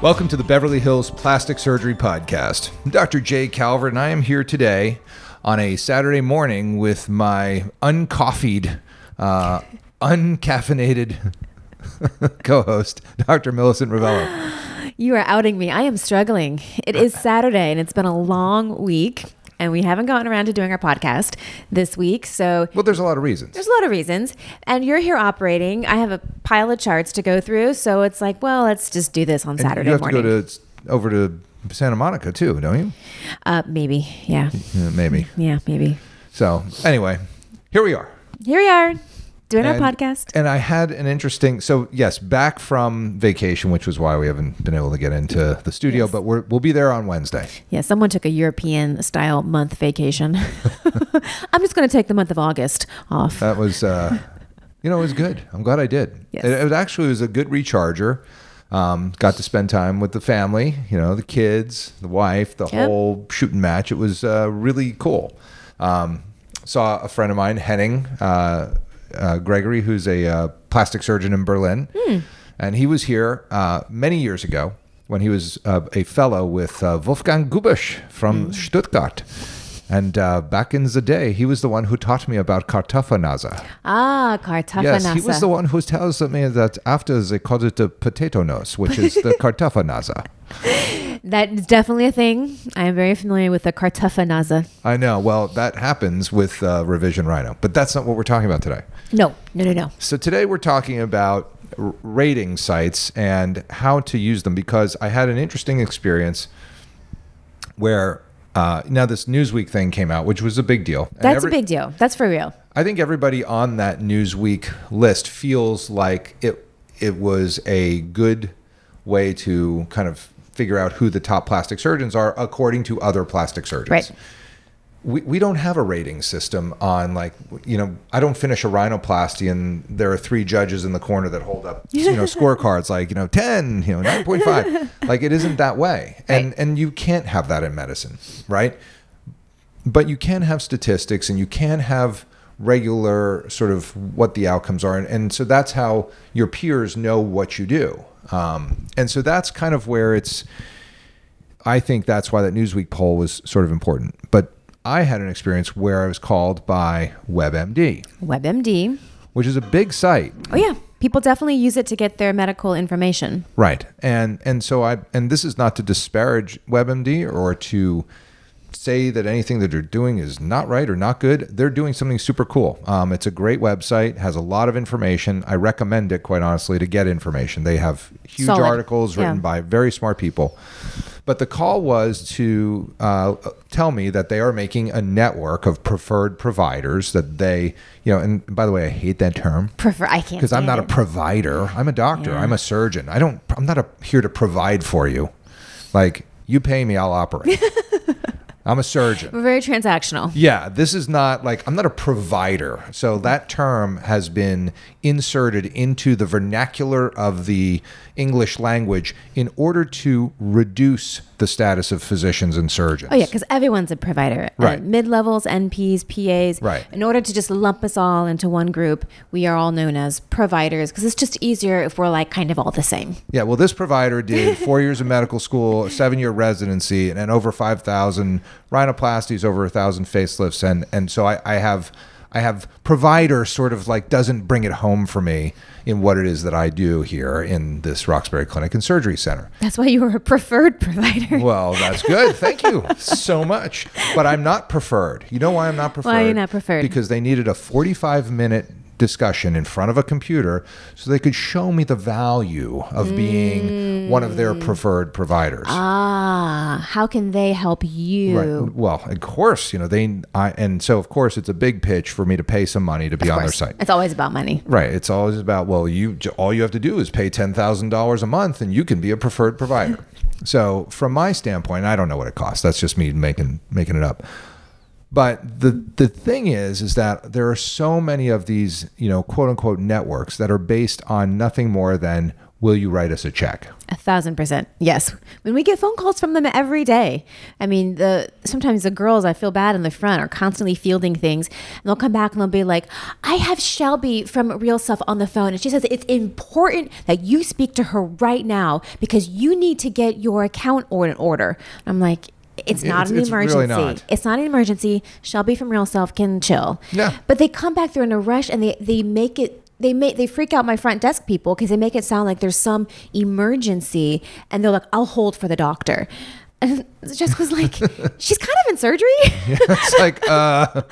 Welcome to the Beverly Hills Plastic Surgery Podcast. I'm Dr. Jay Calvert, and I am here today on a Saturday morning with my uncoffeed, uh, uncaffeinated co host, Dr. Millicent Rovelo. You are outing me. I am struggling. It is Saturday and it's been a long week and we haven't gotten around to doing our podcast this week. So Well, there's a lot of reasons. there's a lot of reasons. And you're here operating. I have a pile of charts to go through. So it's like, well, let's just do this on And Saturday you have morning. to go to over to Santa Monica too, don't you? uh, maybe. Yeah. Yeah, maybe. Yeah, maybe. So anyway, here we are. Here we are doing And- our podcast. And I had an interesting. So yes, back from vacation, which was why we haven't been able to get into the studio, Yes. but we're, we'll be there on Wednesday. Yeah, someone took a European style month vacation. I'm just going to take the month of August off. That was, uh, you know, it was good. I'm glad I did. Yes. It, it was actually was a good recharger. Um, got to spend time with the family, you know, the kids, the wife, the Yep. whole shooting match. It was uh, really cool. Um, saw a friend of mine, Henning uh, uh, Gregory, who's a uh, plastic surgeon in Berlin, and he was here uh, many years ago when he was uh, a fellow with uh, Wolfgang Gubisch from Stuttgart. And uh, back in the day, he was the one who taught me about Kartoffelnase. ah, Kartoffelnase. Yes, he was the one who tells me that after they called it the potato nose, which is the Kartoffelnase. That is definitely a thing. I am very familiar with the Kartoffelnase. I know. Well, that happens with uh, revision rhino, but that's not what we're talking about today. No, no, no, no. So today we're talking about r- rating sites and how to use them because I had an interesting experience where uh, now this Newsweek thing came out, which was a big deal. And That's every- a big deal. That's for real. I think everybody on that Newsweek list feels like it it was a good way to kind of figure out who the top plastic surgeons are according to other plastic surgeons. Right. We, we don't have a rating system on like you know I don't finish a rhinoplasty and there are three judges in the corner that hold up you know scorecards like you know 10 you know 9.5 like it isn't that way and Right. and you can't have that in medicine right but you can have statistics and you can have regular sort of what the outcomes are and, and so that's how your peers know what you do um, and so that's kind of where it's i think that's why that newsweek poll was sort of important but i had an experience where i was called by webmd WebMD. which is a big site Oh yeah, people definitely use it to get their medical information. Right. And and so I and this is not to disparage WebMD or to say that anything that they're doing is not right or not good. They're doing something super cool. Um, it's a great website, has a lot of information. I recommend it quite honestly to get information. They have huge Solid. articles written Yeah. by very smart people. But the call was to uh, tell me that they are making a network of preferred providers that they, you know, and by the way, I hate that term Prefer I can't because I'm not a provider. I'm a doctor. Yeah. I'm a surgeon. I don't. I'm not a, here to provide for you. Like you pay me, I'll operate. I'm a surgeon. We're very transactional. Yeah, this is not like I'm not a provider. So that term has been inserted into the vernacular of the English language in order to reduce the status of physicians and surgeons. Oh yeah, because everyone's a provider. Right. Uh, Mid levels, NPs, PAs. Right. In order to just lump us all into one group, we are all known as providers because it's just easier if we're like kind of all the same. Yeah, well, this provider did four years of medical school, a seven-year residency, and, and over five thousand rhinoplasties, over a thousand facelifts, and and so I, I have I have provider sort of like doesn't bring it home for me in what it is that I do here in this Roxbury Clinic and Surgery Center. That's why you are a preferred provider. Well, that's good. Thank you so much. But I'm not preferred. You know why I'm not preferred? Why are you not preferred? Because they needed a 45 minute discussion in front of a computer so they could show me the value of being one of their preferred providers. ah, how can they help you? Right. Well, of course, you know, they I and so of course it's a big pitch for me to pay some money to be Of on their site. It's always about money. Right. It's always about well, you all you have to do is pay ten thousand dollars a month, and you can be a preferred provider. so, from my standpoint, I don't know what it costs. That's just me making making it up. But the the thing is, is that there are so many of these, you know, quote unquote networks that are based on nothing more than will you write us a check? A thousand percent. Yes. When we get phone calls from them every day. I mean, the sometimes the girls I feel bad in the front are constantly fielding things and they'll come back and they'll be like, I have Shelby from RealSelf on the phone and she says it's important that you speak to her right now because you need to get your account or in order. I'm like, it's not It's- an it's really emergency. not. It's not an emergency. Shelby from RealSelf can chill. Yeah. But they come back through in a rush and they, they make it they make they freak out my front desk people because they make it sound like there's some emergency and they're like, I'll hold for the doctor. And Jessica's like, she's kind of in surgery. it's like, uh,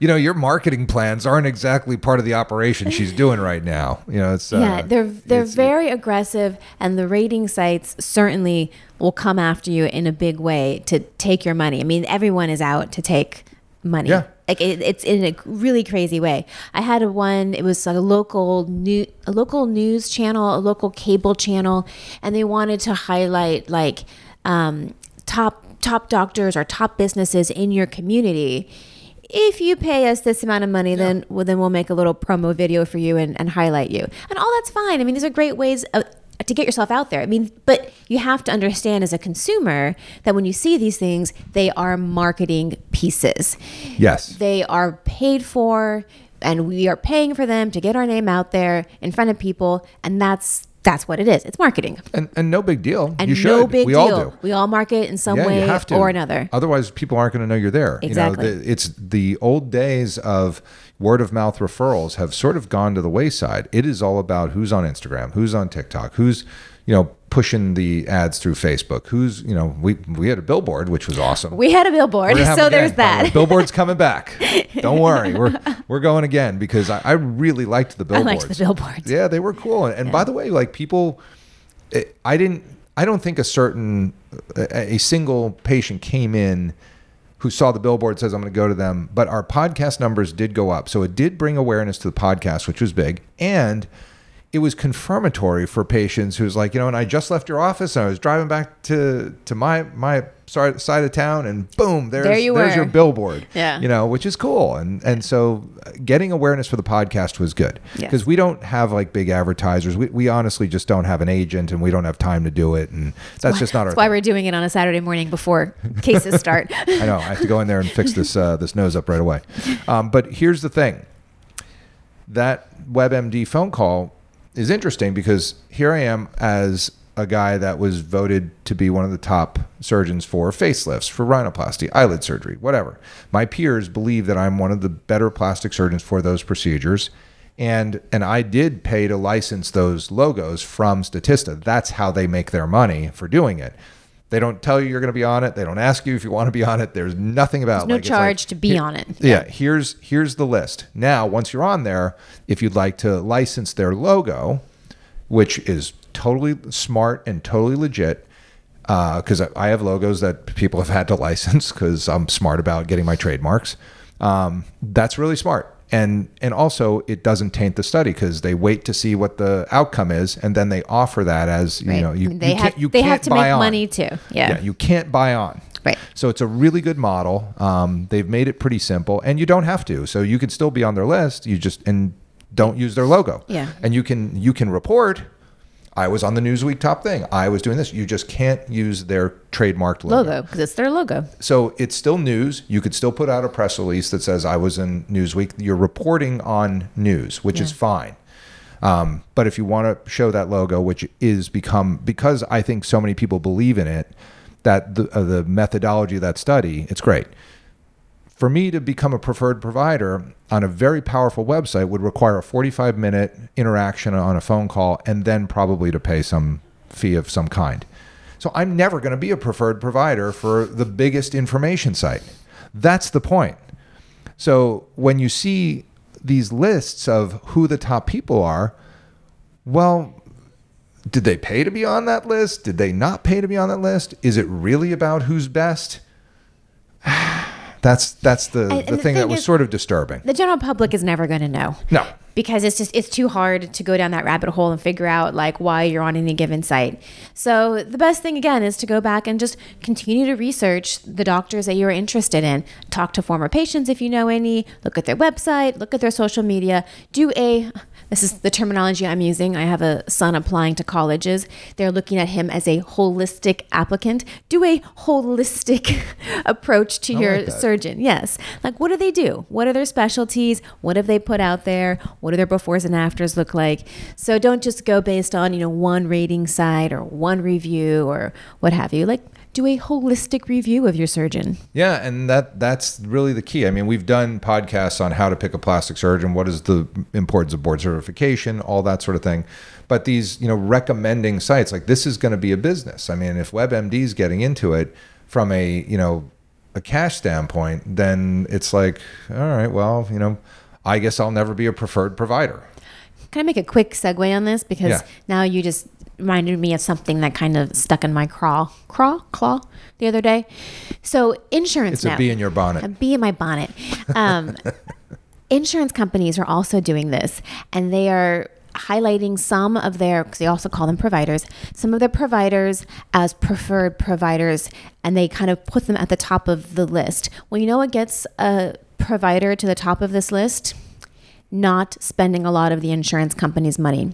you know, your marketing plans aren't exactly part of the operation she's doing right now. You know, it's uh, yeah, they're they're very aggressive, and the rating sites certainly will come after you in a big way to take your money. I mean, everyone is out to take money. Yeah. Like it, it's in a really crazy way. I had a one. It was like a local new, a local news channel, a local cable channel, and they wanted to highlight like um, top top doctors or top businesses in your community. If you pay us this amount of money, then well, then we'll make a little promo video for you and, and highlight you, and all that's fine. I mean, these are great ways. Of, to get yourself out there. I mean, but you have to understand as a consumer that when you see these things, they are marketing pieces. yes, They are paid for and we are paying for them to get our name out there in front of people and that's that's what it is. It's marketing. and and no big deal. And you should. no big we deal. all do. We all market in some yeah, way you have to. or another. Otherwise, people aren't going to know you're there. Exactly. You know, the, it's the old days of word of mouth referrals have sort of gone to the wayside. It is all about who's on Instagram, who's on TikTok, who's you know pushing the ads through Facebook, who's you know we we had a billboard which was awesome. We had a billboard, We're gonna have so there's by the that. Billboard's coming back. Don't worry, we're we're going again because I, I really liked the billboards. I liked the billboards. Yeah, they were cool. And, and by the way, like people, it, I didn't. I don't think a certain a, a single patient came in who saw the billboard says I'm going to go to them, but our podcast numbers did go up, so it did bring awareness to the podcast, which was big, and it was confirmatory for patients who's like, you know, and I just left your office and I was driving back to to my my side of town and boom, there's There you there's were. your billboard. Yeah. You know, which is cool. And and so uh, getting awareness for the podcast was good. Yes. Because we don't have like big advertisers. We, we honestly just don't have an agent and we don't have time to do it. And that's just not our why thing. we're doing it on a Saturday morning before cases start. I know. I have to go in there and fix this uh, this nose up right away. Um, but here's the thing. That WebMD phone call is interesting because here I am as a guy that was voted to be one of the top surgeons for facelifts, for rhinoplasty, eyelid surgery, whatever. My peers believe that I'm one of the better plastic surgeons for those procedures. And and I did pay to license those logos from Statista. That's how they make their money for doing it. They don't tell you you're going to be on it. They don't ask you if you want to be on it. There's nothing about no like, it's like, charge to be here- on it. yeah, here's here's the list. Now, once you're on there, if you'd like to license their logo, which is totally smart and totally legit, because I I have logos that people have had to license because I'm smart about getting my trademarks. Um, that's really smart, and and also it doesn't taint the study because they wait to see what the outcome is, and then they offer that as you Right. know you, they you have can't they can't have to buy make on. money too. Yeah. Yeah, you can't buy on. Right. So it's a really good model. Um, they've made it pretty simple, and you don't have to. So you can still be on their list. You just and don't use their logo. Yeah. And you can you can report. I was on the Newsweek top thing. I was doing this. You just can't use their trademarked logo. logo because it's their logo. So it's still news. You could still put out a press release that says I was in Newsweek. You're reporting on news, which is fine. Um, but if you want to show that logo, which is become because I think so many people believe in it, that the uh, the methodology of that study, it's great. For me to become a preferred provider on a very powerful website would require a 45 minute interaction on a phone call and then probably to pay some fee of some kind. So I'm never going to be a preferred provider for the biggest information site. That's the point. So when you see these lists of who the top people are, well, did they pay to be on that list? Did they not pay to be on that list? Is it really about who's best? That's that's the, And- the the thing that was is- sort of disturbing. The general public is never going to know. No. Because it's just it's too hard to go down that rabbit hole and figure out like why you're on any given site. So the best thing again is to go back and just continue to research the doctors that you're interested in. Talk to former patients if you know any, look at their website, look at their social media, do a this is the terminology I'm using. I have a son applying to colleges. They're looking at him as a holistic applicant. Do a holistic approach to I your like surgeon. Yes. Like, what do they do? What are their specialties? What have they put out there? What do their befores and afters look like? So don't just go based on, you know, one rating site or one review or what have you. Like, do a holistic review of your surgeon. Yeah, and that that's really the key. I mean, we've done podcasts on how to pick a plastic surgeon, what is the importance of board certification, all that sort of thing. But these, you know, recommending sites like this is going to be a business. I mean, if WebMD is getting into it from a, you know, a cash standpoint, then it's like, all right, well, you know, I guess I'll never be a preferred provider. Can I make a quick segue on this? Because Yeah. now you just reminded me of something that kind of stuck in my craw, craw, claw the other day. So insurance It's now. a bee in your bonnet. a bee in my bonnet. Um, insurance companies are also doing this, and they are highlighting some of their because they also call them providers some of their providers as preferred providers and they kind of put them at the top of the list well you know what gets a provider to the top of this list not spending a lot of the insurance company's money.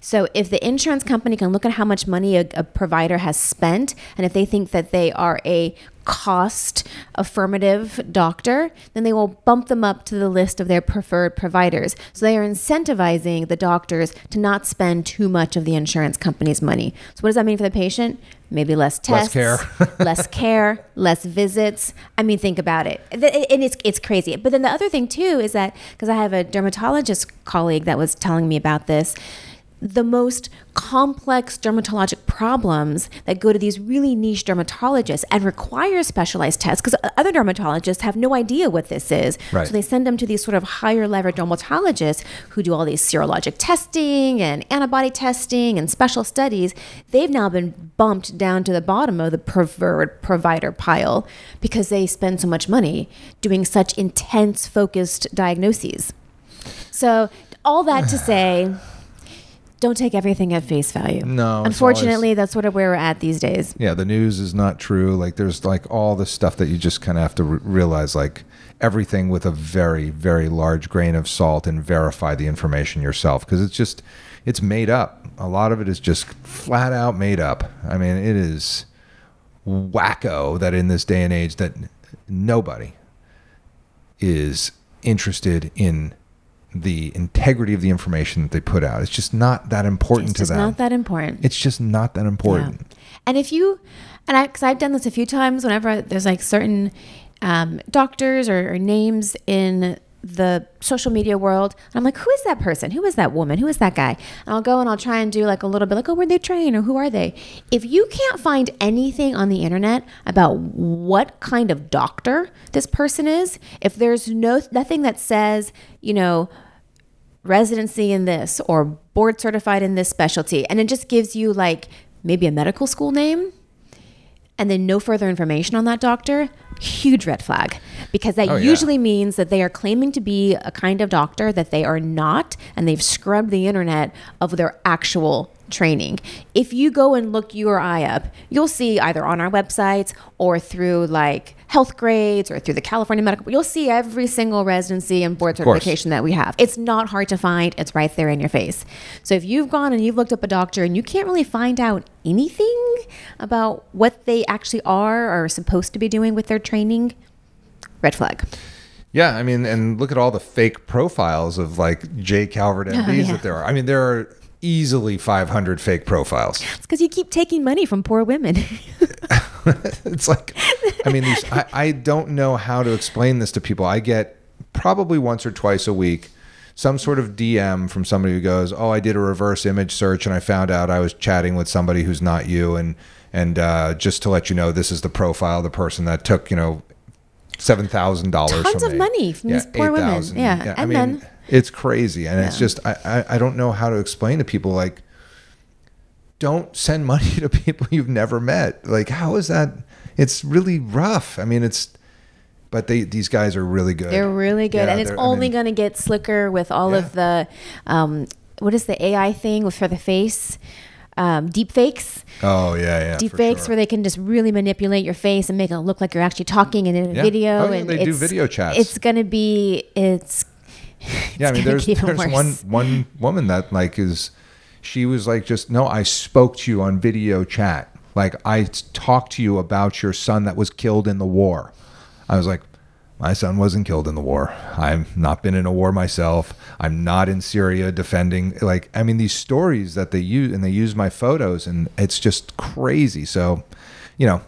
So, if the insurance company can look at how much money a, a provider has spent, and if they think that they are a cost affirmative doctor, then they will bump them up to the list of their preferred providers. So, they are incentivizing the doctors to not spend too much of the insurance company's money. So, what does that mean for the patient? Maybe less tests, Less care. less care, less visits. I mean, think about it. And it's, it's crazy. But then the other thing, too, is that because I have a dermatologist colleague that was telling me about this, the most complex dermatologic problems that go to these really niche dermatologists and require specialized tests because other dermatologists have no idea what this is. Right. So they send them to these sort of higher level dermatologists who do all these serologic testing and antibody testing and special studies. They've now been bumped down to the bottom of the preferred provider pile because they spend so much money doing such intense focused diagnoses. So all that to say, don't take everything at face value. No, Unfortunately, that's sort of where we're at these days. Yeah, the news is not true. Like there's like all this stuff that you just kind of have to re- realize like everything with a very very large grain of salt and verify the information yourself because it's just it's made up. A lot of it is just flat out made up. I mean, it is wacko that in this day and age that nobody is interested in the integrity of the information that they put out. It's just not that important It's to just them. not that important. it's just not that important. Yeah. And if you, and I, because I've done this a few times, whenever there's like certain um, doctors or, or names in the social media world, and I'm like, who is that person? Who is that woman? Who is that guy? And I'll go and I'll try and do like a little bit like, oh, where'd they train or who are they? If you can't find anything on the internet about what kind of doctor this person is, if there's no nothing that says, you know, residency in this or board certified in this specialty. And it just gives you like maybe a medical school name and then no further information on that doctor. Huge red flag because that Oh, yeah. usually means that they are claiming to be a kind of doctor that they are not and they've scrubbed the internet of their actual training. If you go and look your eye up, you'll see either on our websites or through like health grades or through the California medical you'll see every single residency and board certification that we have. It's not hard to find. It's right there in your face. So if you've gone and you've looked up a doctor and you can't really find out anything about what they actually are or are supposed to be doing with their training, red flag. Yeah, I mean, and look at all the fake profiles of like Jay Calvert MDs Oh, yeah. that there are. I mean, there are easily 500 fake profiles. It's because you keep taking money from poor women. it's like, I mean, these, I, I don't know how to explain this to people. I get probably once or twice a week some sort of DM from somebody who goes, "Oh, I did a reverse image search and I found out I was chatting with somebody who's not you." And and uh, just to let you know, this is the profile of the person that took you know seven thousand dollars. Tons of money from these poor women. Yeah, I and mean, then- it's crazy, and it's just I, I I don't know how to explain to people like don't send money to people you've never met. Like, how is that? It's really rough. I mean, it's, but they these guys are really good. They're really good, Yeah, and it's they're- I only mean, going to get slicker with all Yeah. of the, um, what is the AI thing for the face? Um, deep fakes, Oh yeah, yeah. deep fakes, sure. where they can just really manipulate your face and make it look like you're actually talking and in a Yeah. video. Oh, yeah, and they do video chats. It's going to be it's. yeah, I mean, there's there's one one woman that like is, she was like, just no, I spoke to you on video chat. Like I talked to you about your son that was killed in the war. I was like, my son wasn't killed in the war. I've not been in a war myself. I'm not in Syria defending. Like, I mean, these stories that they use and they use my photos, and it's just crazy. So, you know.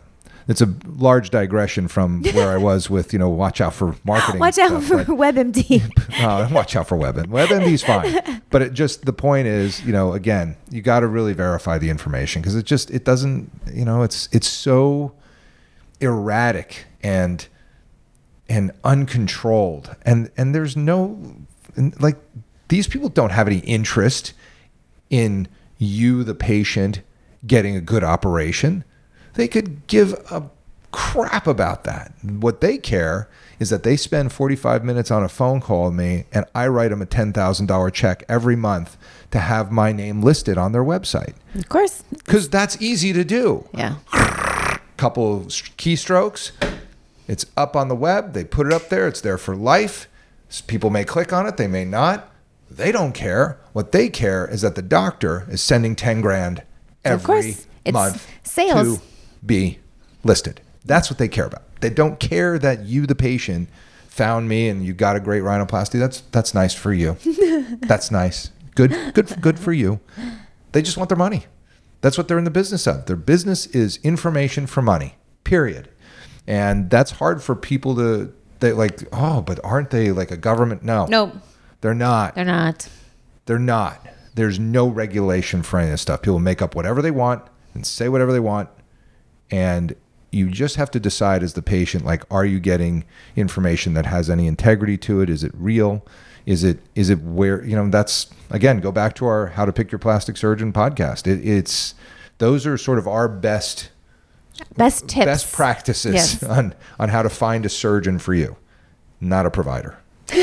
It's a large digression from where I was with, you know, watch out for marketing. Watch out stuff, for but- WebMD. uh, watch out for WebMD. WebMD's fine, but it just the point is, you know, again, you got to really verify the information because it just it doesn't, you know, it's it's so erratic and and uncontrolled, and and there's no like these people don't have any interest in you, the patient, getting a good operation. They could give a crap about that. What they care is that they spend 45 minutes on a phone call with me and I write them a $10,000 check every month to have my name listed on their website. of course. Because that's easy to do. Yeah. Couple of keystrokes, it's up on the web. They put it up there. It's there for life. People may click on it, they may not. They don't care. What they care is that the doctor is sending 10 grand every month. Of course. It's sales. Be listed. That's what they care about. They don't care that you, the patient, found me and you got a great rhinoplasty. That's that's nice for you. that's nice. Good, good, good for you. They just want their money. That's what they're in the business of. Their business is information for money. Period. And that's hard for people to. They like, oh, but aren't they like a government? No, No, they're not. they're not. They're not. There's no regulation for any of this stuff. People make up whatever they want and say whatever they want. And you just have to decide as the patient, like, are you getting information that has any integrity to it? Is it real? Is it is it where you know that's again go back to our how to pick your plastic surgeon podcast. It, it's those are sort of our best Best tips. best practices Yes. on on how to find a surgeon for you, not a provider.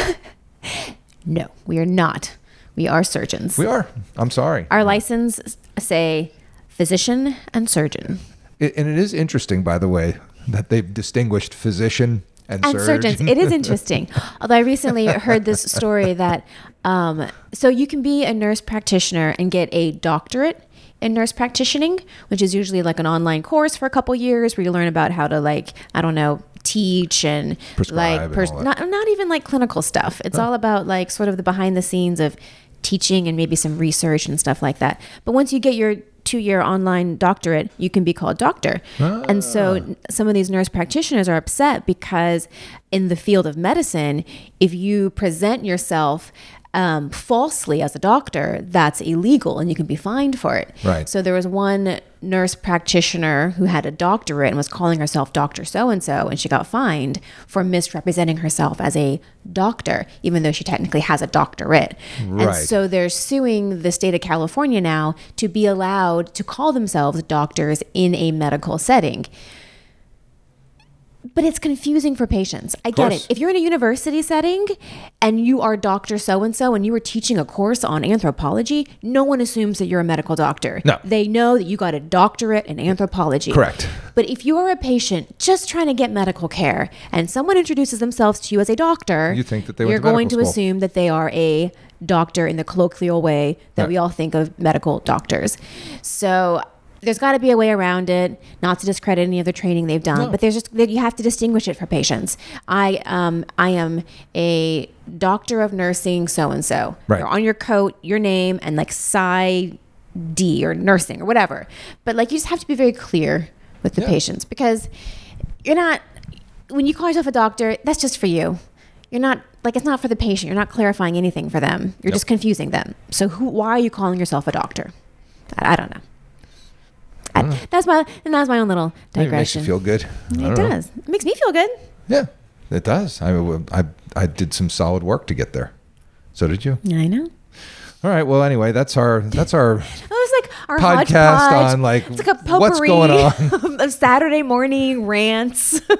No, we are not. We are surgeons. We are. I'm sorry. Our license say physician and surgeon. It, and it is interesting, by the way, that they've distinguished physician and, and surgeon. surgeons. It is interesting. Although I recently heard this story that um, so you can be a nurse practitioner and get a doctorate in nurse practicing, which is usually like an online course for a couple years where you learn about how to like I don't know teach and Prescribe like and pers- that. not not even like clinical stuff. It's all about like sort of the behind the scenes of teaching and maybe some research and stuff like that. But once you get your two year online doctorate, you can be called doctor. And Ah. so some of these nurse practitioners are upset because in the field of medicine, if you present yourself um, falsely as a doctor, that's illegal and you can be fined for it. Right. So there was one nurse practitioner who had a doctorate and was calling herself Dr. So and so, and she got fined for misrepresenting herself as a doctor, even though she technically has a doctorate. Right. And so they're suing the state of California now to be allowed to call themselves doctors in a medical setting. But it's confusing for patients. I get it. If you're in a university setting and you are Dr. So and so and you are teaching a course on anthropology, no one assumes that you're a medical doctor. No. They know that you got a doctorate in anthropology. Correct. But if you are a patient just trying to get medical care and someone introduces themselves to you as a doctor, You think that they you're to going to school. assume that they are a doctor in the colloquial way that Right. we all think of medical doctors. So there's got to be a way around it, not to discredit any other training they've done, No. but there's just that you have to distinguish it for patients. I um I am a doctor of nursing so and so. Right. You're on your coat, your name, and like Psi D or nursing or whatever. But like you just have to be very clear with the Yeah. patients because you're not when you call yourself a doctor, that's just for you. You're not like it's not for the patient. You're not clarifying anything for them. You're Yep. just confusing them. So who why are you calling yourself a doctor? I, I don't know. I, mm. that's my and that's my own little Maybe it makes digression. you feel good. It don't know. does. It makes me feel good. Yeah, it does. I, I, I did some solid work to get there. So did you. I know. All right. Well, anyway, that's our that's our It was like our Podcast on, like, it's like a what's going on. of Saturday morning rants.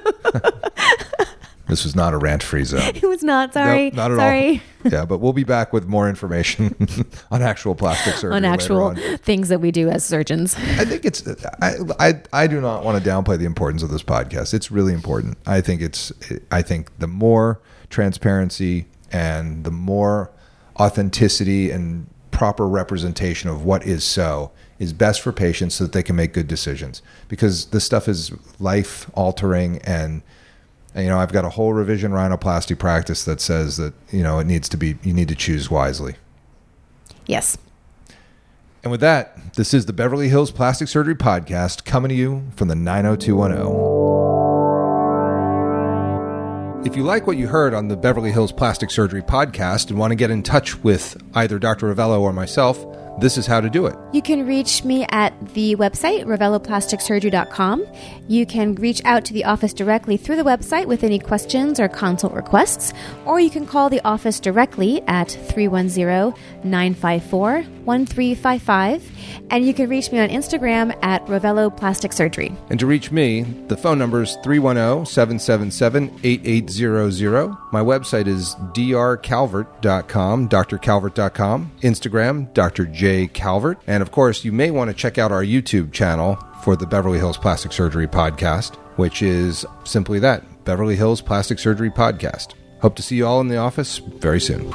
This was not a rant free zone. It was not. Sorry. Nope, not at sorry. all. Yeah, but we'll be back with more information on actual plastic surgery. On actual on. things that we do as surgeons. I think it's. I, I I do not want to downplay the importance of this podcast. It's really important. I think it's. I think the more transparency and the more authenticity and proper representation of what is so is best for patients so that they can make good decisions because this stuff is life altering and you know I've got a whole revision rhinoplasty practice that says that you know it needs to be you need to choose wisely. Yes. And with that, this is the Beverly Hills Plastic Surgery Podcast coming to you from the 90210. If you like what you heard on the Beverly Hills Plastic Surgery Podcast and want to get in touch with either Dr. Rovelo or myself, this is how to do it. You can reach me at the website, roveloplasticsurgery.com. You can reach out to the office directly through the website with any questions or consult requests, or you can call the office directly at 310 954 1355. And you can reach me on Instagram at Rovelo Plastic Surgery. And to reach me, the phone number is 310 777 8800. My website is drcalvert.com, drcalvert.com, Instagram, Dr. J. Calvert. And of course, you may want to check out our YouTube channel for the Beverly Hills Plastic Surgery Podcast, which is simply that Beverly Hills Plastic Surgery Podcast. Hope to see you all in the office very soon.